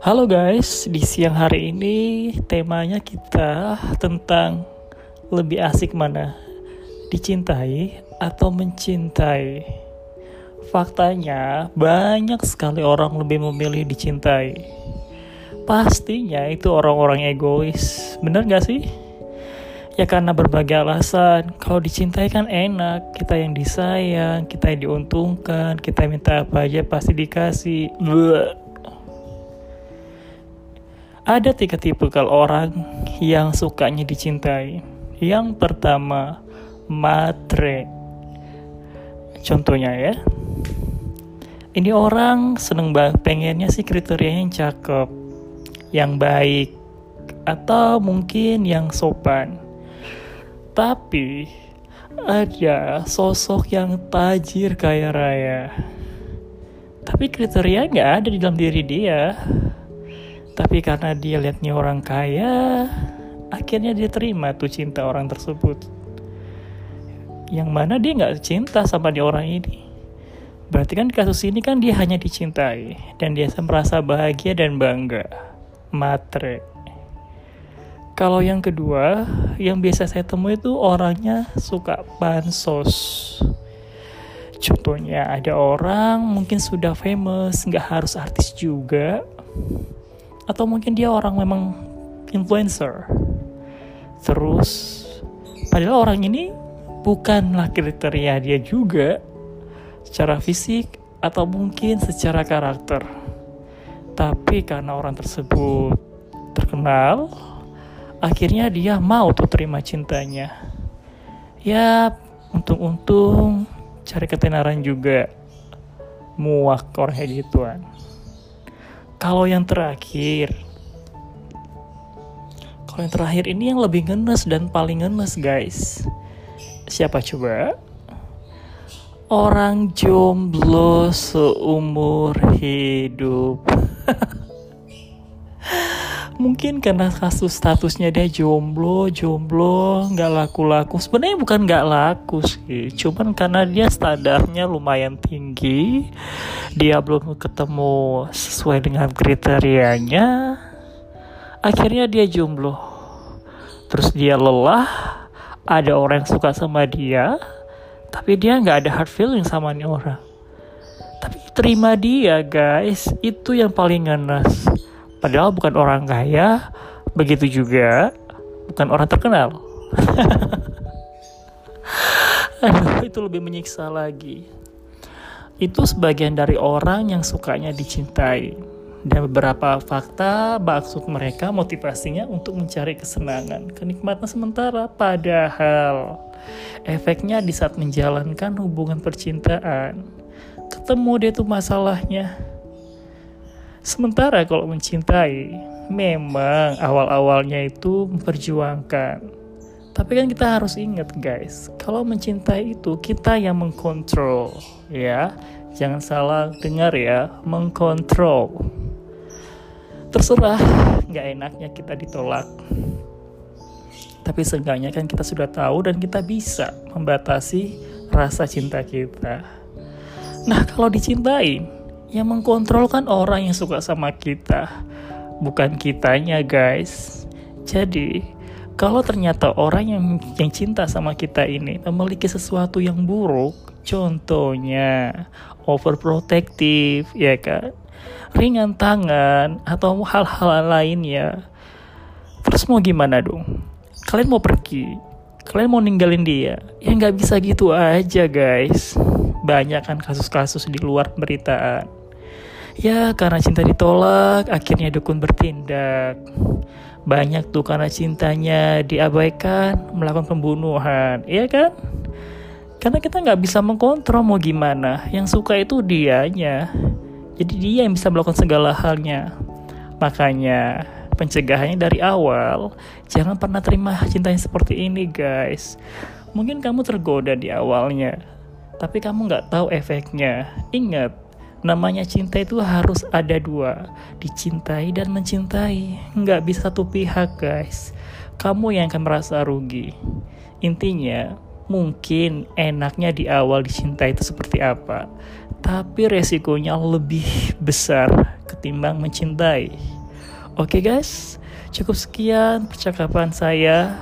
Halo guys, di siang hari ini temanya kita tentang lebih asik mana, dicintai atau mencintai. Faktanya banyak sekali orang lebih memilih dicintai. Pastinya itu orang-orang egois, bener gak sih? Ya karena berbagai alasan, kalau dicintai kan enak, kita yang disayang, kita yang diuntungkan, kita minta apa aja pasti dikasih. Bleh ada tiga tipe kalau orang yang sukanya dicintai. Yang pertama, matre. Contohnya ya. Ini orang seneng banget pengennya sih kriterianya yang cakep, yang baik, atau mungkin yang sopan. Tapi ada sosok yang tajir kaya raya. Tapi kriteria nggak ada di dalam diri dia tapi karena dia liatnya orang kaya, akhirnya dia terima tuh cinta orang tersebut. Yang mana dia nggak cinta sama dia orang ini. Berarti kan kasus ini kan dia hanya dicintai dan dia merasa bahagia dan bangga. Matre. Kalau yang kedua, yang biasa saya temui itu orangnya suka bansos. Contohnya ada orang mungkin sudah famous, nggak harus artis juga, atau mungkin dia orang memang influencer. Terus padahal orang ini bukanlah kriteria dia juga secara fisik atau mungkin secara karakter. Tapi karena orang tersebut terkenal akhirnya dia mau tuh terima cintanya. Ya untung-untung cari ketenaran juga. Muak orang gituan kalau yang terakhir, kalau yang terakhir ini yang lebih ngenes dan paling ngenes guys. Siapa coba? Orang jomblo seumur hidup. mungkin karena kasus statusnya dia jomblo, jomblo, nggak laku-laku. Sebenarnya bukan nggak laku sih, cuman karena dia standarnya lumayan tinggi, dia belum ketemu sesuai dengan kriterianya, akhirnya dia jomblo. Terus dia lelah, ada orang yang suka sama dia, tapi dia nggak ada hard feeling sama nih orang. Tapi terima dia guys, itu yang paling ngenes Padahal bukan orang kaya, begitu juga bukan orang terkenal. Aduh, itu lebih menyiksa lagi. Itu sebagian dari orang yang sukanya dicintai. Dan beberapa fakta maksud mereka motivasinya untuk mencari kesenangan, kenikmatan sementara. Padahal efeknya di saat menjalankan hubungan percintaan, ketemu dia tuh masalahnya Sementara kalau mencintai, memang awal-awalnya itu memperjuangkan. Tapi kan kita harus ingat guys, kalau mencintai itu kita yang mengkontrol, ya. Jangan salah dengar ya, mengkontrol. Terserah, nggak enaknya kita ditolak. Tapi seenggaknya kan kita sudah tahu dan kita bisa membatasi rasa cinta kita. Nah, kalau dicintai, yang mengkontrol kan orang yang suka sama kita, bukan kitanya, guys. Jadi, kalau ternyata orang yang yang cinta sama kita ini memiliki sesuatu yang buruk, contohnya overprotective, ya kan, ringan tangan atau hal-hal lainnya, terus mau gimana dong? Kalian mau pergi, kalian mau ninggalin dia, ya nggak bisa gitu aja guys. Banyak kan kasus-kasus di luar pemberitaan Ya karena cinta ditolak, akhirnya dukun bertindak. Banyak tuh karena cintanya diabaikan, melakukan pembunuhan, iya kan? Karena kita nggak bisa mengkontrol mau gimana. Yang suka itu dianya. Jadi dia yang bisa melakukan segala halnya. Makanya pencegahannya dari awal, jangan pernah terima cinta yang seperti ini guys. Mungkin kamu tergoda di awalnya, tapi kamu nggak tahu efeknya. Ingat, Namanya cinta itu harus ada dua, dicintai dan mencintai. Nggak bisa satu pihak guys. Kamu yang akan merasa rugi. Intinya, mungkin enaknya di awal dicintai itu seperti apa. tapi resikonya lebih besar ketimbang mencintai. Oke guys, cukup sekian percakapan saya,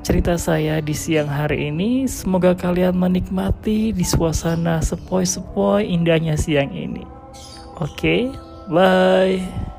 cerita saya di siang hari ini. Semoga kalian menikmati di suasana sepoi-sepoi indahnya siang ini. Oke, bye.